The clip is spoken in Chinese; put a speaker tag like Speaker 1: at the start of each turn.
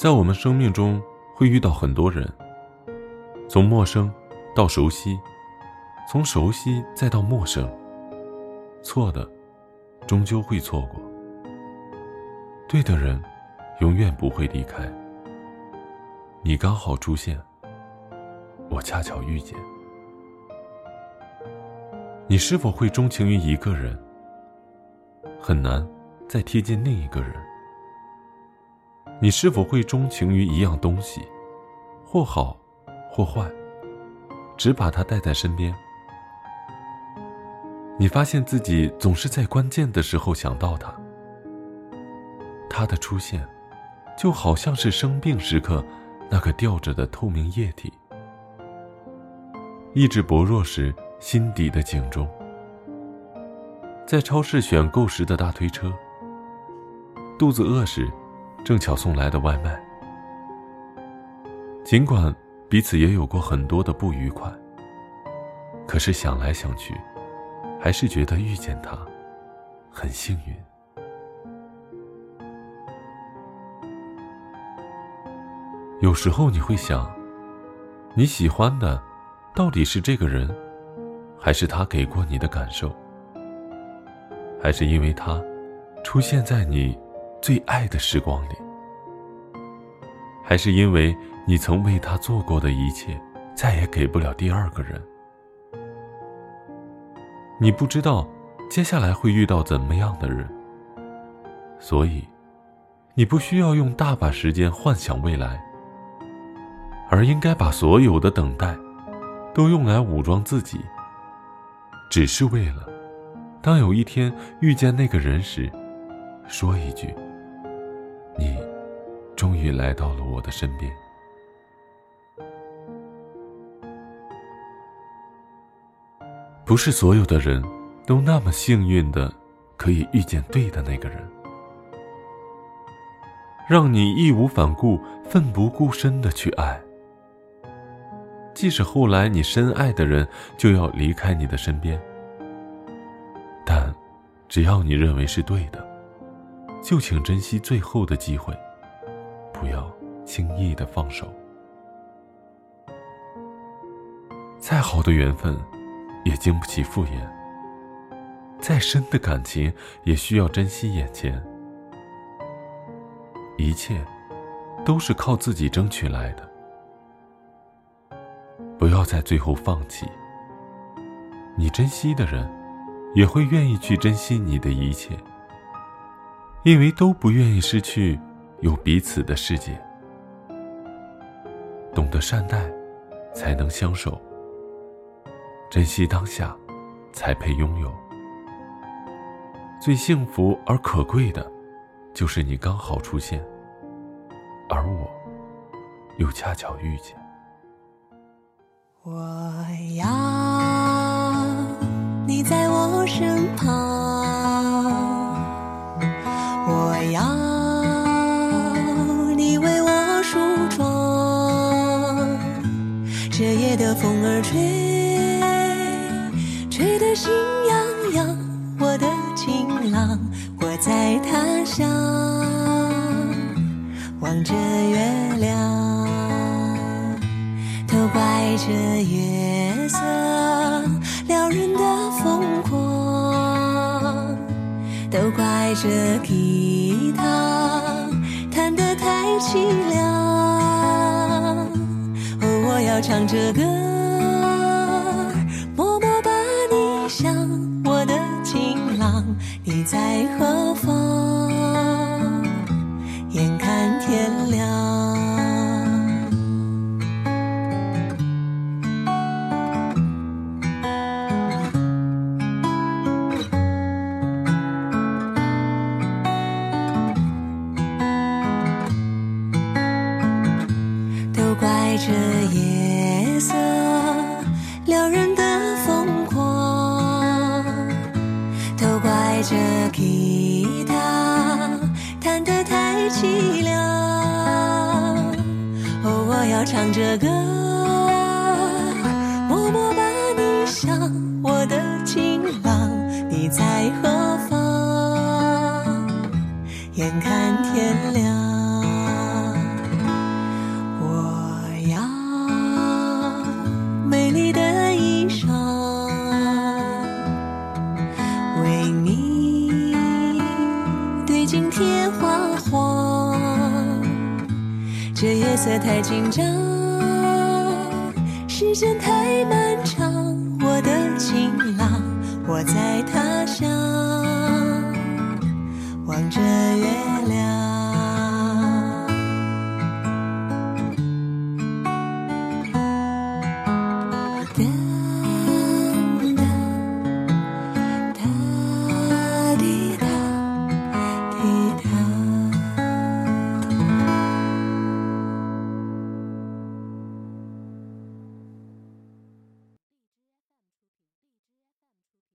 Speaker 1: 在我们生命中会遇到很多人，从陌生到熟悉，从熟悉再到陌生。错的，终究会错过；对的人，永远不会离开。你刚好出现，我恰巧遇见。你是否会钟情于一个人？很难再贴近另一个人。你是否会钟情于一样东西，或好，或坏，只把它带在身边？你发现自己总是在关键的时候想到它。它的出现，就好像是生病时刻那个吊着的透明液体。意志薄弱时。心底的警钟，在超市选购时的大推车，肚子饿时，正巧送来的外卖。尽管彼此也有过很多的不愉快，可是想来想去，还是觉得遇见他，很幸运。有时候你会想，你喜欢的，到底是这个人？还是他给过你的感受，还是因为他出现在你最爱的时光里，还是因为你曾为他做过的一切，再也给不了第二个人？你不知道接下来会遇到怎么样的人，所以你不需要用大把时间幻想未来，而应该把所有的等待都用来武装自己。只是为了，当有一天遇见那个人时，说一句：“你，终于来到了我的身边。”不是所有的人都那么幸运的，可以遇见对的那个人，让你义无反顾、奋不顾身的去爱。即使后来你深爱的人就要离开你的身边，但只要你认为是对的，就请珍惜最后的机会，不要轻易的放手。再好的缘分，也经不起敷衍；再深的感情，也需要珍惜眼前。一切，都是靠自己争取来的。不要在最后放弃。你珍惜的人，也会愿意去珍惜你的一切，因为都不愿意失去有彼此的世界。懂得善待，才能相守；珍惜当下，才配拥有。最幸福而可贵的，就是你刚好出现，而我，又恰巧遇见。
Speaker 2: 我要你在我身旁，我要你为我梳妆。这夜的风儿吹，吹得心痒痒。我的情郎，我在他乡望着月亮。这月色撩人的疯狂，带着吉他弹得太凄凉。哦，我要唱着歌，这夜色撩人的疯狂，都怪这吉他弹得太凄凉。哦，我要唱着歌，默默把你想，我的情郎，你在何方？眼看天亮。为你对镜贴花黄这夜色太紧张时间太漫长我的情郎我在他乡望着月